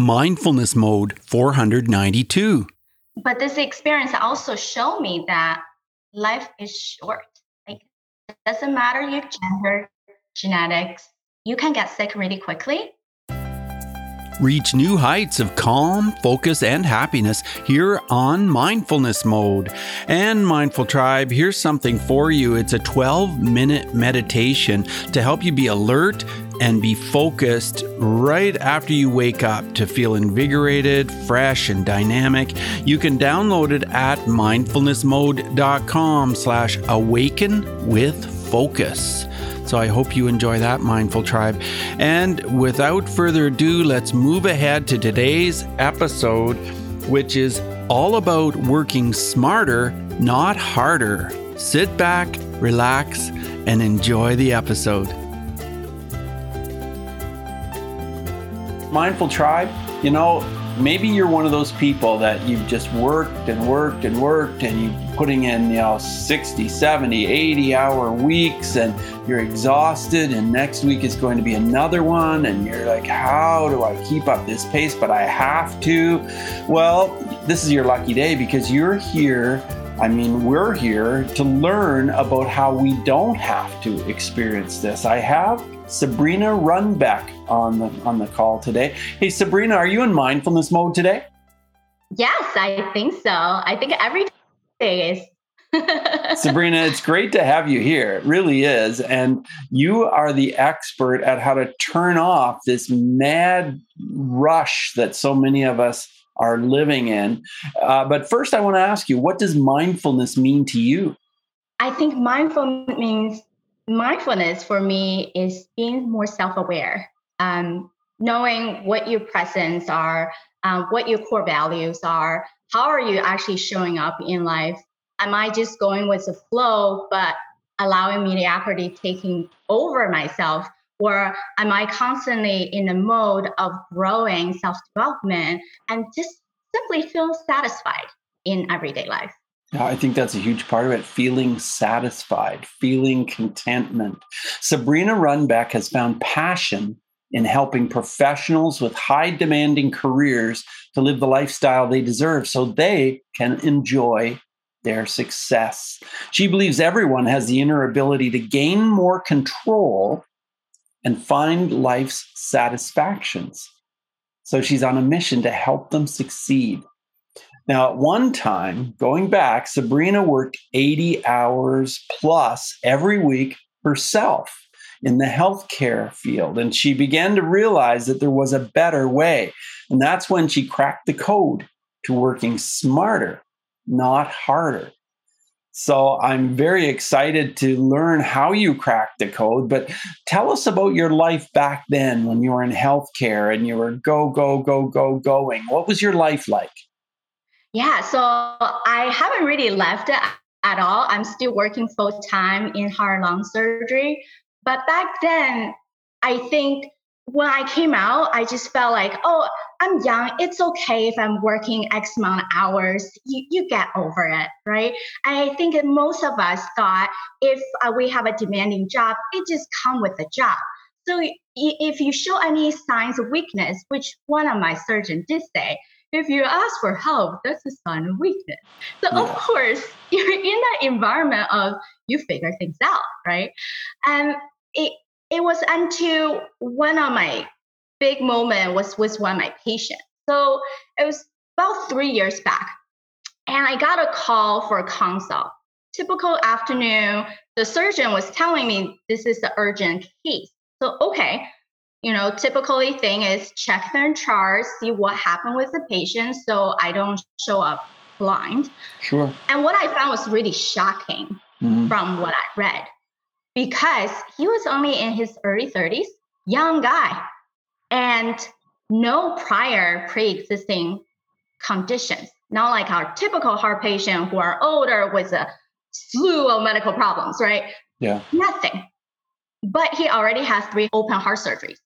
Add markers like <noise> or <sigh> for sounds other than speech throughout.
Mindfulness Mode 492. But this experience also showed me that life is short. Like it doesn't matter your gender, genetics, you can get sick really quickly. Reach new heights of calm, focus, and happiness here on Mindfulness Mode. And Mindful Tribe, here's something for you. It's a 12 minute meditation to help you be alert and be focused right after you wake up to feel invigorated, fresh, and dynamic. You can download it at mindfulnessmode.com slash awaken with focus. So I hope you enjoy that, Mindful Tribe. And without further ado, let's move ahead to today's episode, which is all about working smarter, not harder. Sit back, relax, and enjoy the episode. Mindful Tribe, you know, maybe you're one of those people that you've just worked and worked and worked and you're putting in you know 60 70 80 hour weeks and you're exhausted and next week is going to be another one and you're like how do i keep up this pace? But i have to. Well this is your lucky day because you're here. I mean, we're here to learn about how we don't have to experience this. I have Sabrina Runbeck on the on the call today. Hey Sabrina, are you in mindfulness mode today? Yes, I think so. I think every day is. <laughs> Sabrina, it's great to have you here. It really is. And you are the expert at how to turn off this mad rush that so many of us are living in. Uh, but first, I want to ask you what does mindfulness mean to you? I think mindfulness means mindfulness for me is being more self aware, um, knowing what your presence are, um, what your core values are, how are you actually showing up in life? Am I just going with the flow, but allowing mediocrity taking over myself? Or am I constantly in the mode of growing self development and just simply feel satisfied in everyday life? Yeah, I think that's a huge part of it. Feeling satisfied, feeling contentment. Sabrina Runbeck has found passion in helping professionals with high demanding careers to live the lifestyle they deserve so they can enjoy their success. She believes everyone has the inner ability to gain more control and find life's satisfactions. So she's on a mission to help them succeed. Now, at one time, going back, Sabrina worked 80 hours plus every week herself in the healthcare field. And she began to realize that there was a better way. And that's when she cracked the code to working smarter, not harder. So I'm very excited to learn how you cracked the code. But tell us about your life back then when you were in healthcare and you were go, go, go, go, going. What was your life like? Yeah, so I haven't really left it at all. I'm still working full time in heart lung surgery. But back then, I think when I came out, I just felt like, oh, I'm young. It's okay if I'm working X amount of hours. You, you get over it, right? And I think most of us thought if uh, we have a demanding job, it just come with the job. So if you show any signs of weakness, which one of my surgeons did say, if you ask for help, that's a sign of weakness. So yeah. of course, <laughs> you're in that environment of you figure things out, right? And it it was until one of my big moment was with one of my patients. So it was about three years back. And I got a call for a consult. Typical afternoon, the surgeon was telling me this is the urgent case. So okay, you know, typically thing is check their charts, see what happened with the patient so I don't show up blind. Sure. And what I found was really shocking mm-hmm. from what I read because he was only in his early 30s, young guy, and no prior pre existing conditions. Not like our typical heart patient who are older with a slew of medical problems, right? Yeah. Nothing. But he already has three open heart surgeries.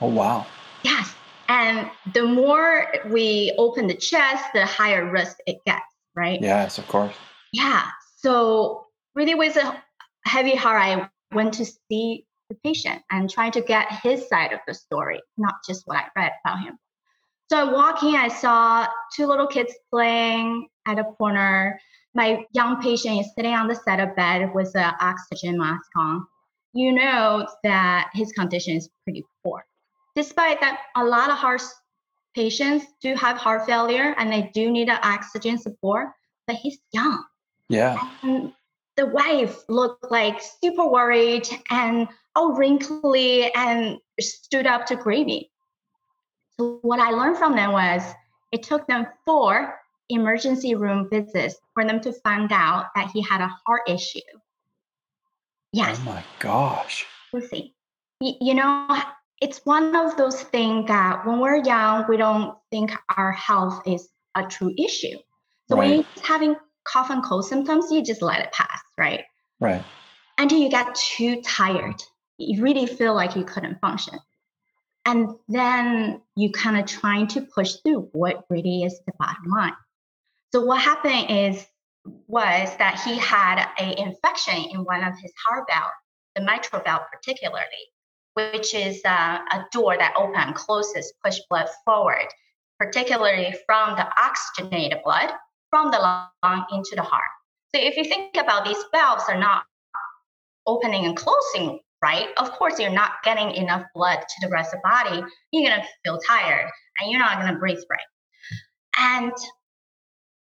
Oh, wow. Yes. And the more we open the chest, the higher risk it gets, right? Yes, of course. Yeah. So, really, with a heavy heart, I went to see the patient and try to get his side of the story, not just what I read about him. So I walk in, I saw two little kids playing at a corner. My young patient is sitting on the side of bed with an oxygen mask on. You know that his condition is pretty poor. Despite that, a lot of heart patients do have heart failure and they do need oxygen support, but he's young. Yeah. And the wife looked like super worried and all wrinkly and stood up to me. So what I learned from them was it took them four emergency room visits for them to find out that he had a heart issue. Yes. Oh my gosh. Lucy, you know, it's one of those things that when we're young, we don't think our health is a true issue. So right. when you're having cough and cold symptoms, you just let it pass, right? Right. Until you get too tired. You really feel like you couldn't function. And then you kind of trying to push through what really is the bottom line. So what happened is was that he had an infection in one of his heart valves, the mitral valve particularly, which is uh, a door that opens closes, push blood forward, particularly from the oxygenated blood from the lung into the heart. So if you think about these valves are not opening and closing right, of course you're not getting enough blood to the rest of the body. You're gonna feel tired and you're not gonna breathe right. And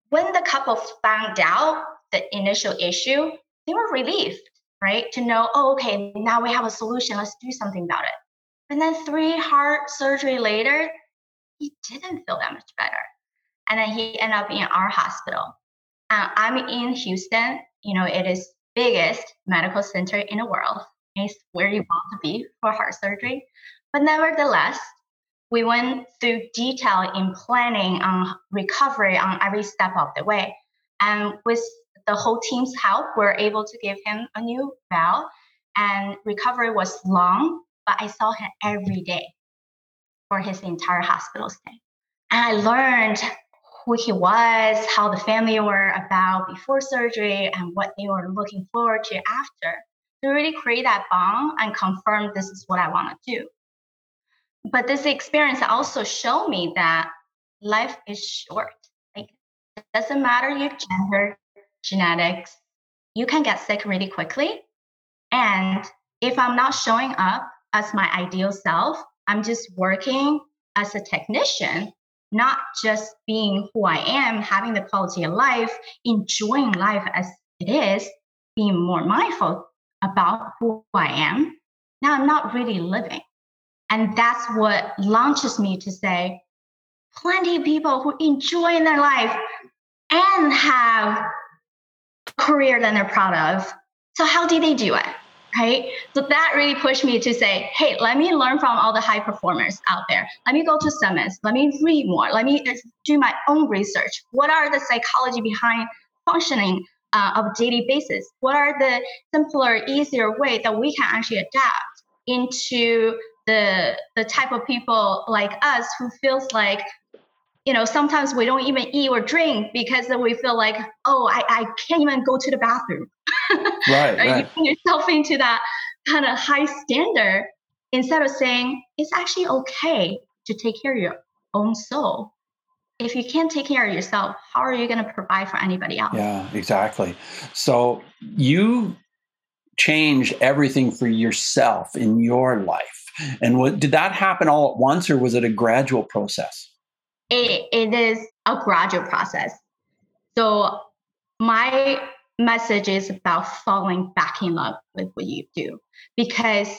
when the couple found out the initial issue, they were relieved, right? To know, oh, okay, now we have a solution. Let's do something about it. And then three heart surgery later, he didn't feel that much better. And then he ended up in our hospital. Uh, I'm in Houston. You know, it is biggest medical center in the world. It's where you want to be for heart surgery. But nevertheless, we went through detail in planning on recovery on every step of the way. And with the whole team's help, we we're able to give him a new valve. And recovery was long, but I saw him every day for his entire hospital stay. And I learned who he was, how the family were about before surgery, and what they were looking forward to after to really create that bond and confirm this is what I want to do. But this experience also showed me that life is short. Like it doesn't matter your gender, genetics, you can get sick really quickly. And if I'm not showing up as my ideal self, I'm just working as a technician, not just being who I am, having the quality of life, enjoying life as it is, being more mindful about who I am, now I'm not really living. And that's what launches me to say, plenty of people who enjoy their life and have career than they're proud of. So how do they do it? Right. So that really pushed me to say, hey, let me learn from all the high performers out there. Let me go to summits. Let me read more. Let me do my own research. What are the psychology behind functioning uh, of daily basis? What are the simpler, easier way that we can actually adapt into the the type of people like us who feels like you know sometimes we don't even eat or drink because we feel like oh I, I can't even go to the bathroom <laughs> right, right. you put yourself into that kind of high standard instead of saying it's actually okay to take care of your own soul if you can't take care of yourself, how are you going to provide for anybody else? Yeah, exactly. So you change everything for yourself in your life. And what did that happen all at once or was it a gradual process? It, it is a gradual process. So my message is about falling back in love with what you do because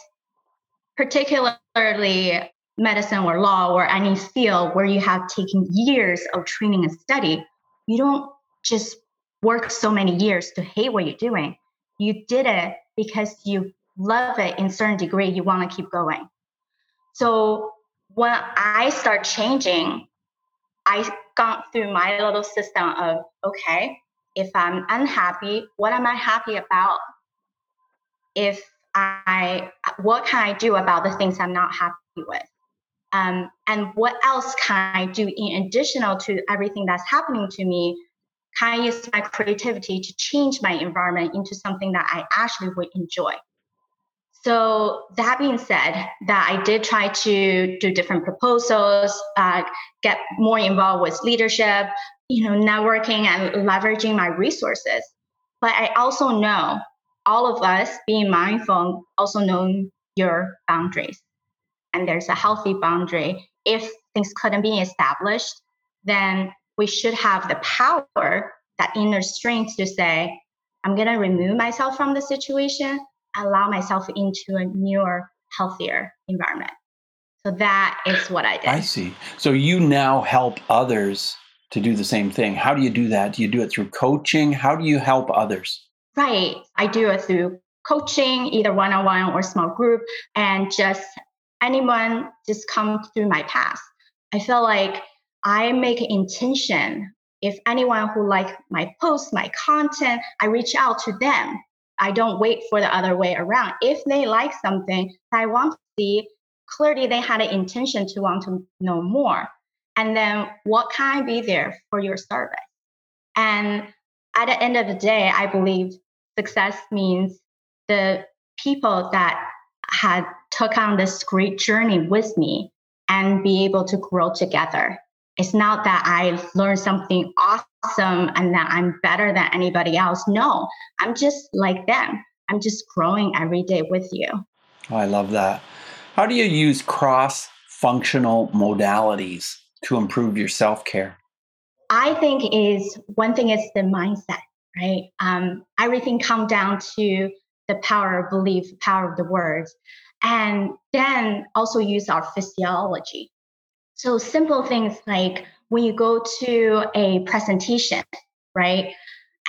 particularly medicine or law or any field where you have taken years of training and study, you don't just work so many years to hate what you're doing. You did it because you love it in certain degree, you want to keep going. So when I start changing, I gone through my little system of okay, if I'm unhappy, what am I happy about? If I what can I do about the things I'm not happy with? Um, and what else can I do in additional to everything that's happening to me? Can I use my creativity to change my environment into something that I actually would enjoy? So that being said, that I did try to do different proposals, uh, get more involved with leadership, you know, networking and leveraging my resources. But I also know all of us being mindful, also know your boundaries. And there's a healthy boundary. If things couldn't be established, then we should have the power, that inner strength to say, I'm going to remove myself from the situation, allow myself into a newer, healthier environment. So that is what I did. I see. So you now help others to do the same thing. How do you do that? Do you do it through coaching? How do you help others? Right. I do it through coaching, either one on one or small group, and just anyone just come through my path. I feel like I make an intention. If anyone who like my post, my content, I reach out to them. I don't wait for the other way around. If they like something I want to see, clearly they had an intention to want to know more. And then what can I be there for your service? And at the end of the day, I believe success means the people that had took on this great journey with me and be able to grow together. It's not that I learned something awesome and that I'm better than anybody else. No, I'm just like them. I'm just growing every day with you. Oh, I love that. How do you use cross functional modalities to improve your self care? I think is one thing is the mindset, right? Um, everything comes down to the power of belief, power of the words, and then also use our physiology. So simple things like when you go to a presentation, right?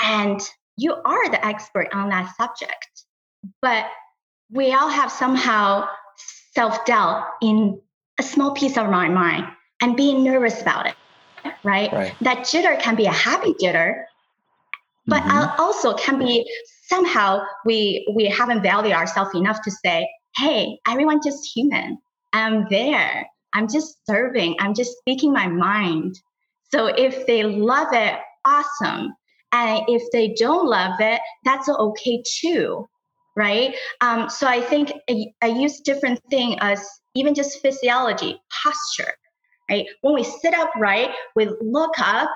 And you are the expert on that subject, but we all have somehow self doubt in a small piece of our mind and being nervous about it, right? right. That jitter can be a happy jitter, but mm-hmm. also can be somehow we we haven't valued ourselves enough to say, hey, everyone just human. I'm there. I'm just serving. I'm just speaking my mind. So if they love it, awesome. And if they don't love it, that's okay too, right? Um, so I think I, I use different things as even just physiology, posture, right? When we sit up right, we look up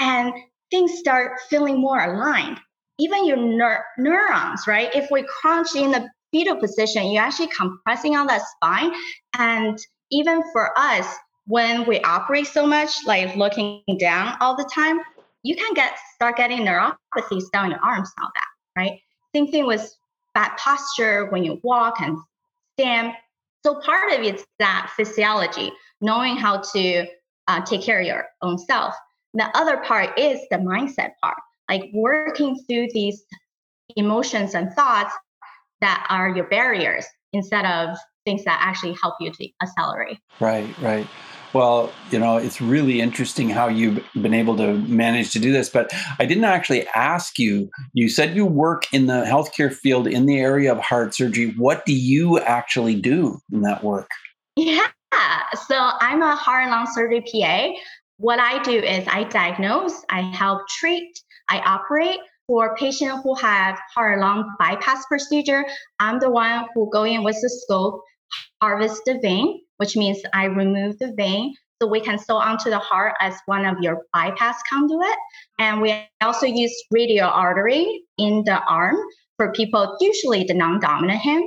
and things start feeling more aligned. Even your neur- neurons, right? If we crunch in the fetal position, you're actually compressing on that spine. And even for us, when we operate so much, like looking down all the time, you can get start getting neuropathies down your arms and all that, right? Same thing with bad posture when you walk and stand. So part of it's that physiology knowing how to uh, take care of your own self. The other part is the mindset part, like working through these emotions and thoughts that are your barriers instead of things that actually help you to accelerate. Right, right. Well, you know, it's really interesting how you've been able to manage to do this. But I didn't actually ask you. You said you work in the healthcare field in the area of heart surgery. What do you actually do in that work? Yeah. So I'm a heart and lung surgery PA. What I do is I diagnose, I help treat, I operate for patients who have heart and lung bypass procedure. I'm the one who go in with the scope, harvest the vein, which means I remove the vein so we can sew onto the heart as one of your bypass conduit. And we also use radial artery in the arm for people, usually the non-dominant hand,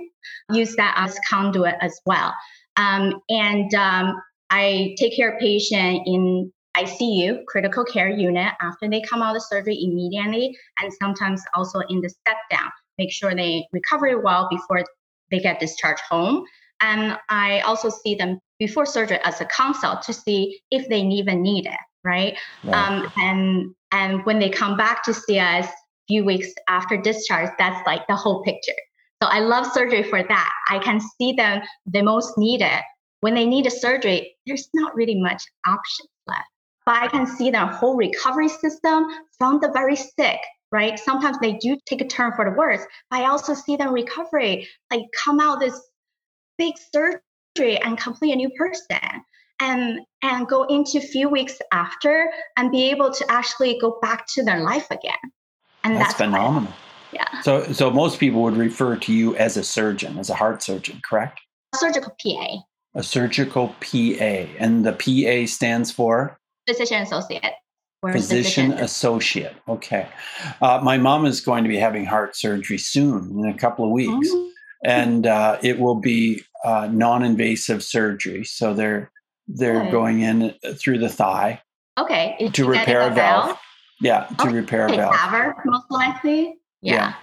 use that as conduit as well. Um, and um, I take care of patient in ICU, critical care unit, after they come out of surgery immediately, and sometimes also in the step down. Make sure they recover well before they get discharged home. And I also see them before surgery as a consult to see if they even need it, right? right. Um, and and when they come back to see us a few weeks after discharge, that's like the whole picture. So I love surgery for that. I can see them the most needed. When they need a surgery, there's not really much options left. But I can see their whole recovery system from the very sick, right? Sometimes they do take a turn for the worse. But I also see them recovery, like come out this big surgery and complete a new person and and go into a few weeks after and be able to actually go back to their life again. And that's, that's phenomenal. Yeah. So, so most people would refer to you as a surgeon, as a heart surgeon, correct? Surgical PA. A surgical PA, and the PA stands for physician associate. physician associate. Okay. Uh, my mom is going to be having heart surgery soon, in a couple of weeks, mm-hmm. And uh, it will be uh, non-invasive surgery. So they're they're okay. going in through the thigh. Okay. to repair a valve. valve. Yeah, to okay. repair a valve. TAVR, most likely. Yeah. yeah.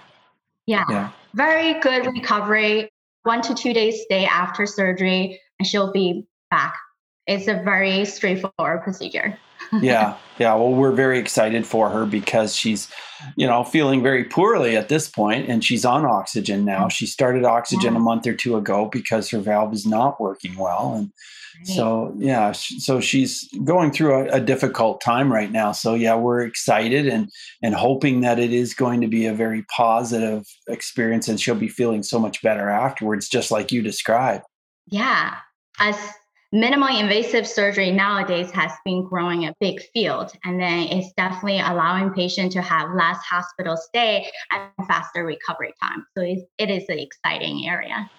Yeah. Yeah. Very good recovery. One to two days stay after surgery, and she'll be back. It's a very straightforward procedure yeah, yeah. Well, we're very excited for her because she's, you know, feeling very poorly at this point, and she's on oxygen now. She started oxygen yeah. a month or two ago because her valve is not working well, and right. so yeah, so she's going through a, a, difficult time right now. So yeah, we're excited and and hoping that it is going to be a very positive experience, and she'll be feeling so much better afterwards, just like you described. Yeah, as minimally invasive surgery nowadays has been growing a big field and then it's definitely allowing patients to have less hospital stay and faster recovery time. So it, it is an exciting area.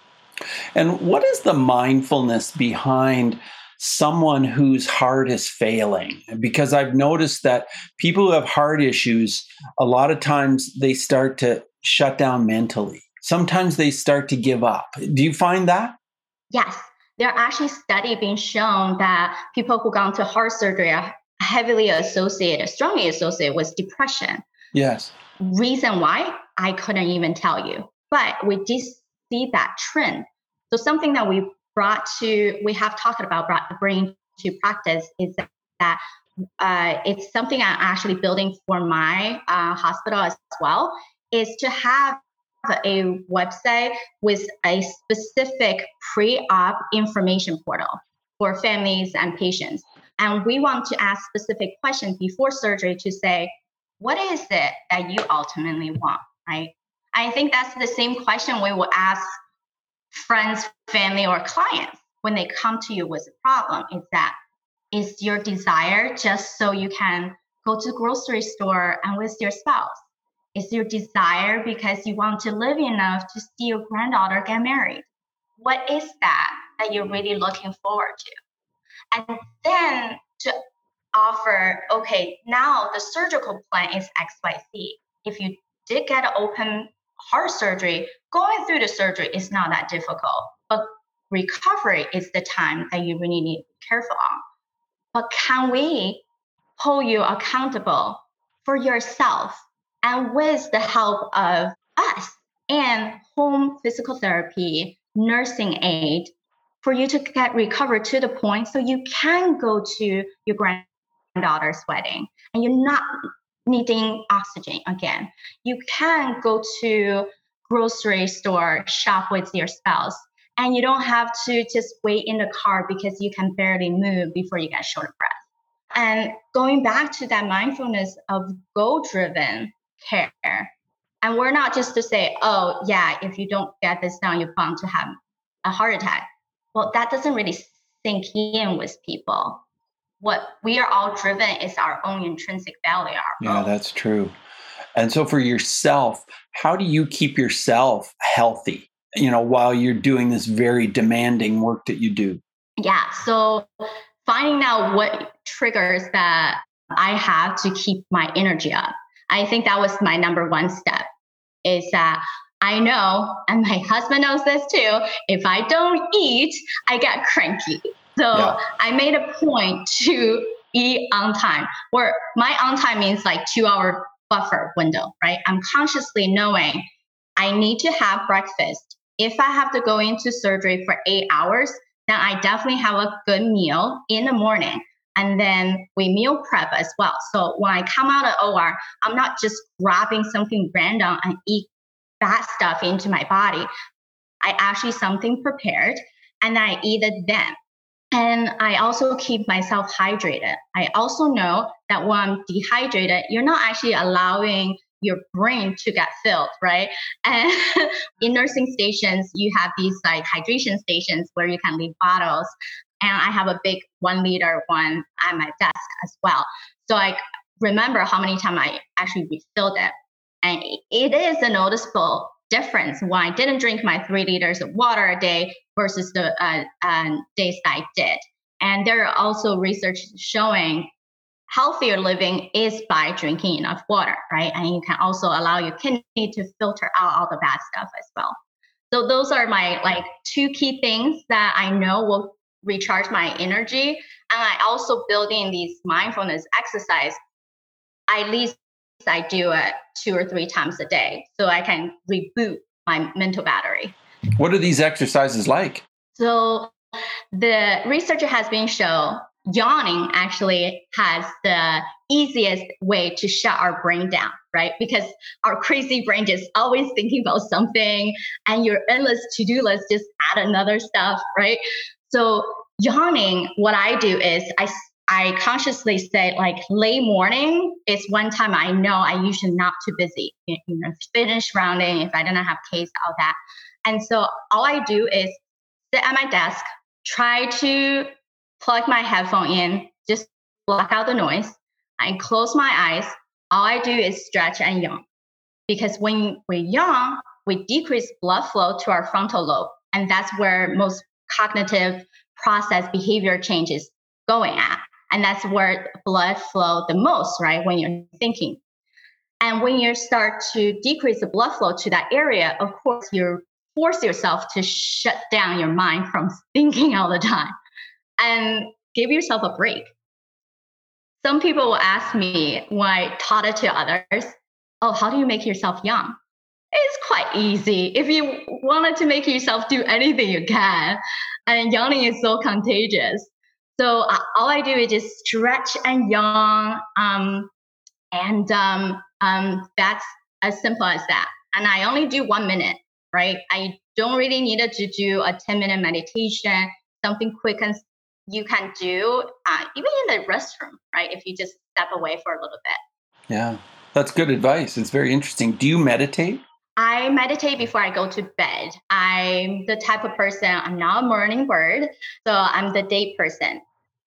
And what is the mindfulness behind someone whose heart is failing? Because i've noticed that people who have heart issues a lot of times they start to shut down mentally. Sometimes they start to give up. Do you find that? Yes there are actually studies being shown that people who gone to heart surgery are heavily associated, strongly associated with depression. Yes. Reason why I couldn't even tell you, but we did see that trend. So something that we brought to, we have talked about brought bringing to practice is that uh, it's something I'm actually building for my uh, hospital as well. Is to have a website with a specific pre-op information portal for families and patients. And we want to ask specific questions before surgery to say, what is it that you ultimately want, right? I think that's the same question we will ask friends, family, or clients when they come to you with a problem is that is your desire just so you can go to the grocery store and with your spouse? Is your desire because you want to live enough to see your granddaughter get married? What is that that you're really looking forward to? And then to offer, okay, now the surgical plan is XYZ. If you did get an open heart surgery, going through the surgery is not that difficult. But recovery is the time that you really need to be careful on. But can we hold you accountable for yourself and with the help of us and home physical therapy, nursing aid, for you to get recovered to the point so you can go to your granddaughter's wedding and you're not needing oxygen again. You can go to grocery store, shop with your spouse, and you don't have to just wait in the car because you can barely move before you get short of breath. And going back to that mindfulness of goal driven care. And we're not just to say, oh, yeah, if you don't get this done, you're bound to have a heart attack. Well, that doesn't really sink in with people. What we are all driven is our own intrinsic value. yeah, that's true. And so for yourself, how do you keep yourself healthy, you know, while you're doing this very demanding work that you do? Yeah. So finding out what triggers that I have to keep my energy up. I think that was my number one step is that I know, and my husband knows this too, if I don't eat, I get cranky. So yeah. I made a point to eat on time, where my on time means like two hour buffer window, right? I'm consciously knowing I need to have breakfast. If I have to go into surgery for eight hours, then I definitely have a good meal in the morning and then we meal prep as well. So when I come out of OR, I'm not just grabbing something random and eat bad stuff into my body. I actually something prepared and I eat it then. And I also keep myself hydrated. I also know that when I'm dehydrated, you're not actually allowing your brain to get filled, right? And <laughs> in nursing stations, you have these like hydration stations where you can leave bottles and I have a big one liter one at my desk as well. So I remember how many times I actually refilled it. And it is a noticeable difference when I didn't drink my three liters of water a day versus the uh, uh, days that I did. And there are also research showing healthier living is by drinking enough water, right? And you can also allow your kidney to filter out all the bad stuff as well. So those are my like two key things that I know will recharge my energy. And I also build in these mindfulness exercise. At least I do it two or three times a day so I can reboot my mental battery. What are these exercises like? So the research has been shown yawning actually has the easiest way to shut our brain down, right? Because our crazy brain just always thinking about something and your endless to-do list just add another stuff, right? So yawning, what I do is I I consciously say like late morning is one time I know I usually not too busy. You know, finish rounding if I don't have case, all that. And so all I do is sit at my desk, try to plug my headphone in, just block out the noise. I close my eyes. All I do is stretch and yawn. Because when we yawn, we decrease blood flow to our frontal lobe. And that's where most cognitive process behavior changes going at. And that's where blood flow the most, right? When you're thinking. And when you start to decrease the blood flow to that area, of course, you force yourself to shut down your mind from <laughs> thinking all the time and give yourself a break. Some people will ask me when I taught it to others, oh, how do you make yourself young? It's quite easy. If you wanted to make yourself do anything, you can. And yawning is so contagious. So uh, all I do is just stretch and yawn. Um, and um, um, that's as simple as that. And I only do one minute, right? I don't really need to do a 10 minute meditation, something quick and you can do uh, even in the restroom, right? If you just step away for a little bit. Yeah, that's good advice. It's very interesting. Do you meditate? I meditate before I go to bed. I'm the type of person, I'm not a morning bird, so I'm the day person.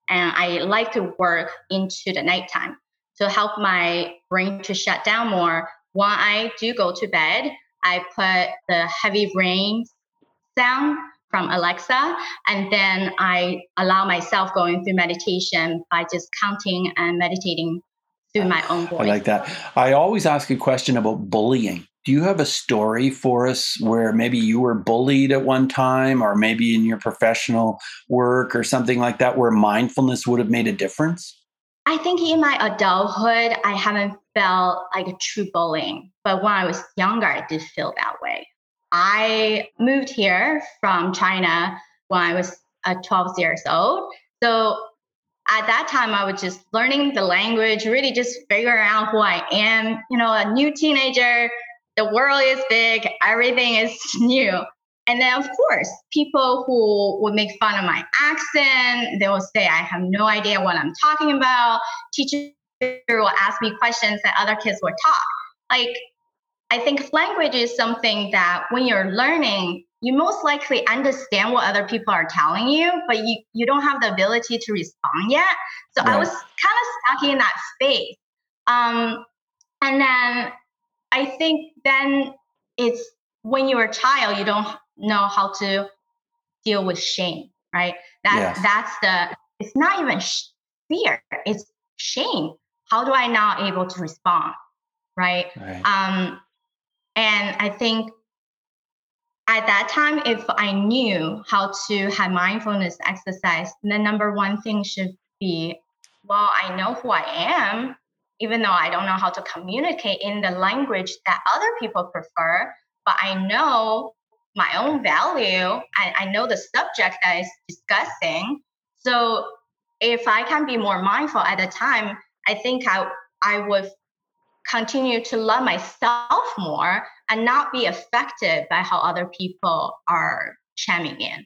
And I like to work into the nighttime to help my brain to shut down more. When I do go to bed, I put the heavy rain sound from Alexa. And then I allow myself going through meditation by just counting and meditating through my own voice. I like that. I always ask a question about bullying. Do you have a story for us where maybe you were bullied at one time, or maybe in your professional work or something like that, where mindfulness would have made a difference? I think in my adulthood, I haven't felt like a true bullying. But when I was younger, I did feel that way. I moved here from China when I was uh, 12 years old. So at that time, I was just learning the language, really just figuring out who I am. You know, a new teenager, the world is big, everything is <laughs> new. And then, of course, people who would make fun of my accent, they will say, I have no idea what I'm talking about. Teacher will ask me questions that other kids would talk. Like, I think language is something that when you're learning, you most likely understand what other people are telling you, but you, you don't have the ability to respond yet. So right. I was kind of stuck in that space. Um, and then I think then it's when you're a child, you don't know how to deal with shame, right? That yes. that's the it's not even fear, it's shame. How do I not able to respond, right? right. Um, and I think at that time, if I knew how to have mindfulness exercise, the number one thing should be well, I know who I am, even though I don't know how to communicate in the language that other people prefer, but I know my own value. I, I know the subject that is discussing. So if I can be more mindful at the time, I think I I would continue to love myself more and not be affected by how other people are chiming in.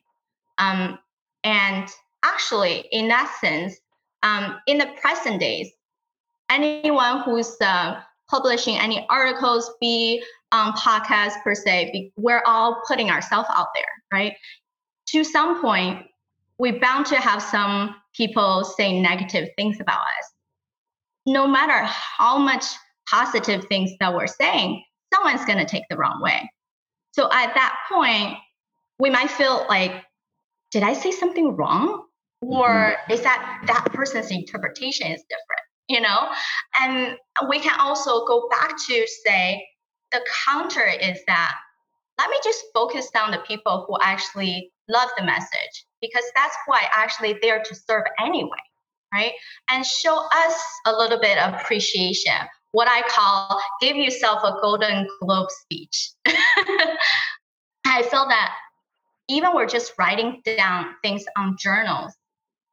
Um, and actually, in that sense, um, in the present days, anyone who's uh, publishing any articles, be on podcasts per se, be, we're all putting ourselves out there, right? To some point, we're bound to have some people say negative things about us. No matter how much positive things that we're saying, someone's going to take the wrong way. So at that point, we might feel like, did I say something wrong? Or mm-hmm. is that that person's interpretation is different? You know? And we can also go back to say the counter is that let me just focus on the people who actually love the message because that's why actually there to serve anyway right and show us a little bit of appreciation what i call give yourself a golden globe speech <laughs> i feel that even we're just writing down things on journals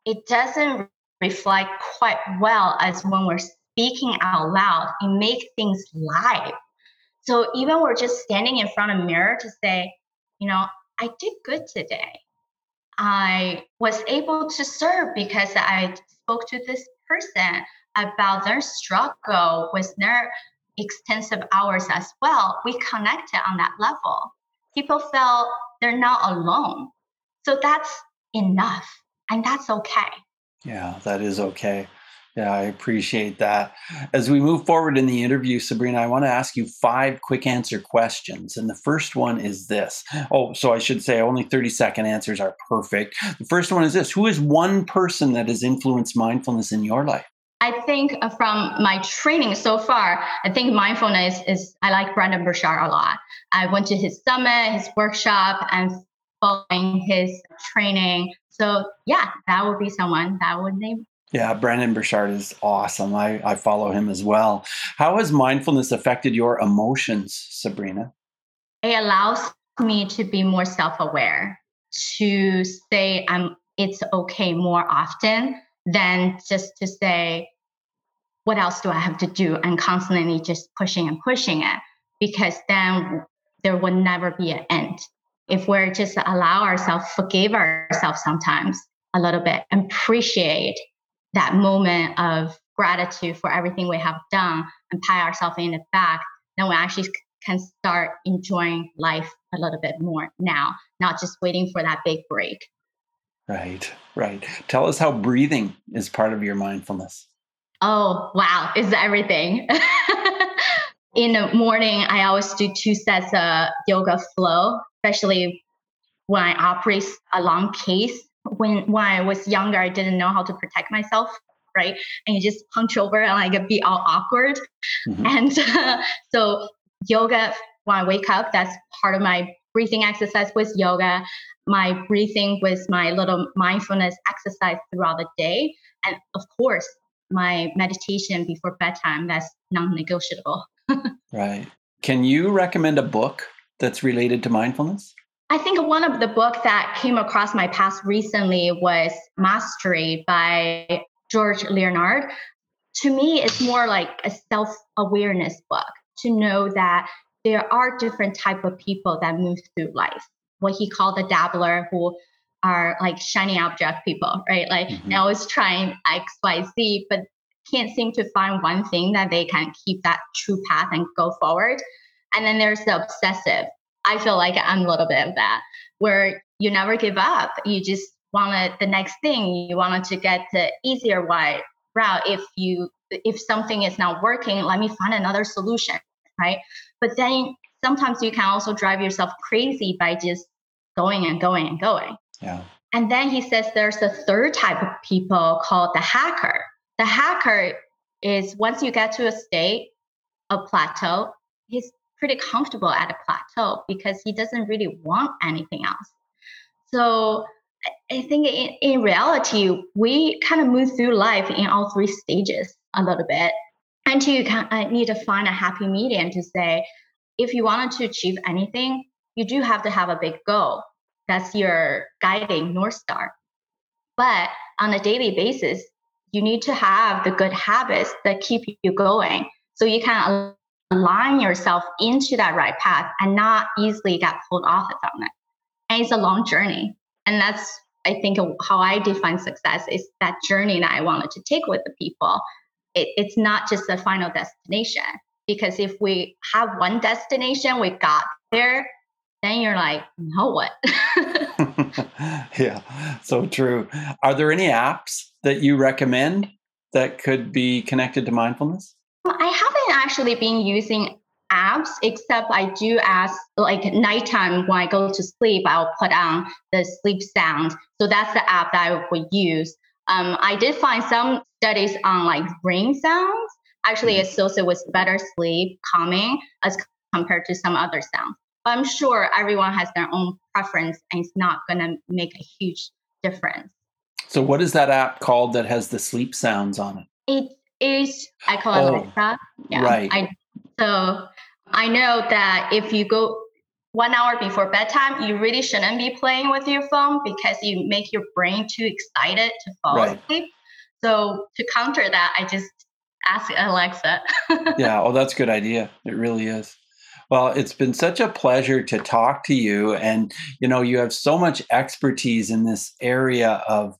it doesn't reflect quite well as when we're speaking out loud and make things live so even we're just standing in front of a mirror to say you know i did good today I was able to serve because I spoke to this person about their struggle with their extensive hours as well. We connected on that level. People felt they're not alone. So that's enough. And that's okay. Yeah, that is okay. Yeah, I appreciate that. As we move forward in the interview, Sabrina, I want to ask you five quick answer questions. And the first one is this. Oh, so I should say only 30 second answers are perfect. The first one is this Who is one person that has influenced mindfulness in your life? I think uh, from my training so far, I think mindfulness is, I like Brendon Burchard a lot. I went to his summit, his workshop, and following his training. So, yeah, that would be someone that would name yeah, Brendon Burchard is awesome. I, I follow him as well. How has mindfulness affected your emotions, Sabrina? It allows me to be more self-aware, to say I'm it's okay more often than just to say, what else do I have to do? And constantly just pushing and pushing it. Because then there will never be an end. If we're just allow ourselves, forgive ourselves sometimes a little bit, appreciate that moment of gratitude for everything we have done and pat ourselves in the back, then we actually can start enjoying life a little bit more now, not just waiting for that big break. Right, right. Tell us how breathing is part of your mindfulness. Oh, wow. It's everything. <laughs> in the morning, I always do two sets of yoga flow, especially when I operate a long case when when I was younger, I didn't know how to protect myself, right? And you just punch over and like be all awkward. Mm-hmm. And uh, so yoga, when I wake up, that's part of my breathing exercise with yoga. My breathing was my little mindfulness exercise throughout the day, and of course, my meditation before bedtime. That's non-negotiable. <laughs> right. Can you recommend a book that's related to mindfulness? I think one of the books that came across my path recently was Mastery by George Leonard. To me, it's more like a self-awareness book to know that there are different type of people that move through life. What he called the dabbler, who are like shiny object people, right? Like mm-hmm. they always trying X, Y, Z, but can't seem to find one thing that they can keep that true path and go forward. And then there's the obsessive, I feel like I'm a little bit of that, where you never give up. You just wanted the next thing. You wanted to get the easier way route. If you if something is not working, let me find another solution, right? But then sometimes you can also drive yourself crazy by just going and going and going. Yeah. And then he says there's a third type of people called the hacker. The hacker is once you get to a state a plateau, he's pretty comfortable at a plateau because he doesn't really want anything else. So I think in, in reality, we kind of move through life in all three stages a little bit until you kind of need to find a happy medium to say, if you wanted to achieve anything, you do have to have a big goal. That's your guiding North Star. But on a daily basis, you need to have the good habits that keep you going. So you can align yourself into that right path and not easily get pulled off from it. And it's a long journey. And that's, I think, how I define success is that journey that I wanted to take with the people. It, it's not just a final destination. Because if we have one destination, we got there, then you're like, now what? <laughs> yeah, so true. Are there any apps that you recommend that could be connected to mindfulness? I haven't actually been using apps, except I do ask like nighttime when I go to sleep, I'll put on the sleep sound. So that's the app that I would use. Um, I did find some studies on like rain sounds actually mm-hmm. associated with better sleep, calming as compared to some other sounds. But I'm sure everyone has their own preference and it's not going to make a huge difference. So, what is that app called that has the sleep sounds on it? It is, I call it oh, Alexa. Yeah. Right. I, so, I know that if you go one hour before bedtime, you really shouldn't be playing with your phone because you make your brain too excited to fall right. asleep. So, to counter that, I just ask Alexa. <laughs> yeah. Oh, that's a good idea. It really is. Well, it's been such a pleasure to talk to you. And, you know, you have so much expertise in this area of,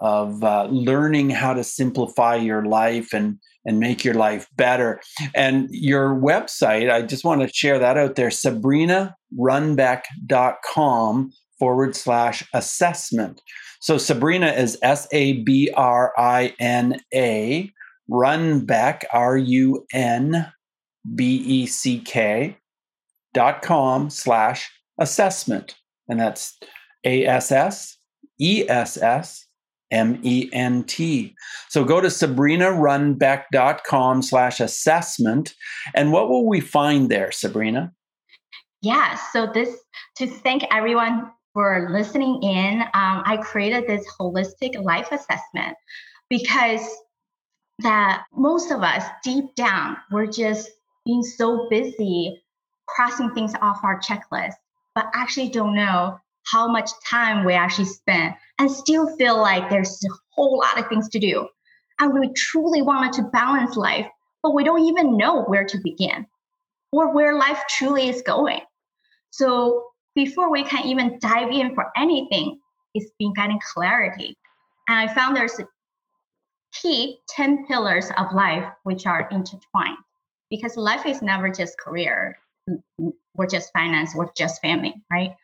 of uh, learning how to simplify your life and, and make your life better. And your website, I just want to share that out there, sabrinarunbeck.com forward slash assessment. So Sabrina is S A B R I N A, Runbeck, R U N B E C K dot com slash assessment. And that's A S S E S S M E N T. So go to sabrinarunbeck.com slash assessment. And what will we find there, Sabrina? Yeah, so this to thank everyone for listening in. Um, I created this holistic life assessment because that most of us deep down we're just being so busy crossing things off our checklist, but actually don't know how much time we actually spend and still feel like there's a whole lot of things to do. And we truly wanted to balance life, but we don't even know where to begin or where life truly is going. So before we can even dive in for anything, it's been getting clarity. And I found there's key 10 pillars of life which are intertwined because life is never just career mm, mm, or just finance or just family, right?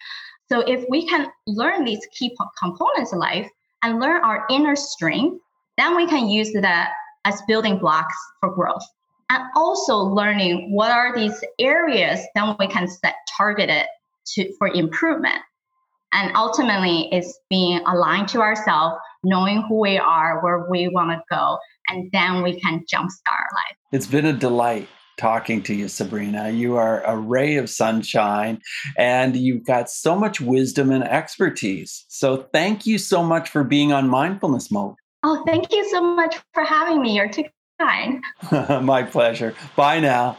So if we can learn these key components of life and learn our inner strength, then we can use that as building blocks for growth. And also learning what are these areas then we can set targeted to for improvement. And ultimately it's being aligned to ourselves, knowing who we are, where we want to go, and then we can jumpstart our life. It's been a delight talking to you, Sabrina. You are a ray of sunshine and you've got so much wisdom and expertise. So thank you so much for being on Mindfulness Mode. Oh, thank you so much for having me. You're too kind. <laughs> My pleasure. Bye now.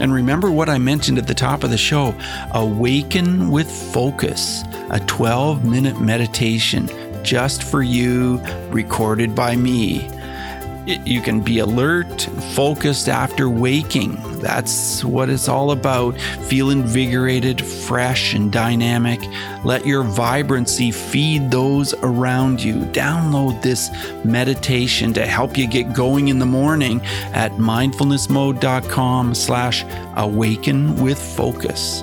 And remember what I mentioned at the top of the show awaken with focus a 12 minute meditation just for you, recorded by me. You can be alert, and focused after waking. That's what it's all about. Feel invigorated, fresh, and dynamic. Let your vibrancy feed those around you. Download this meditation to help you get going in the morning at mindfulnessmode.com slash awaken with focus.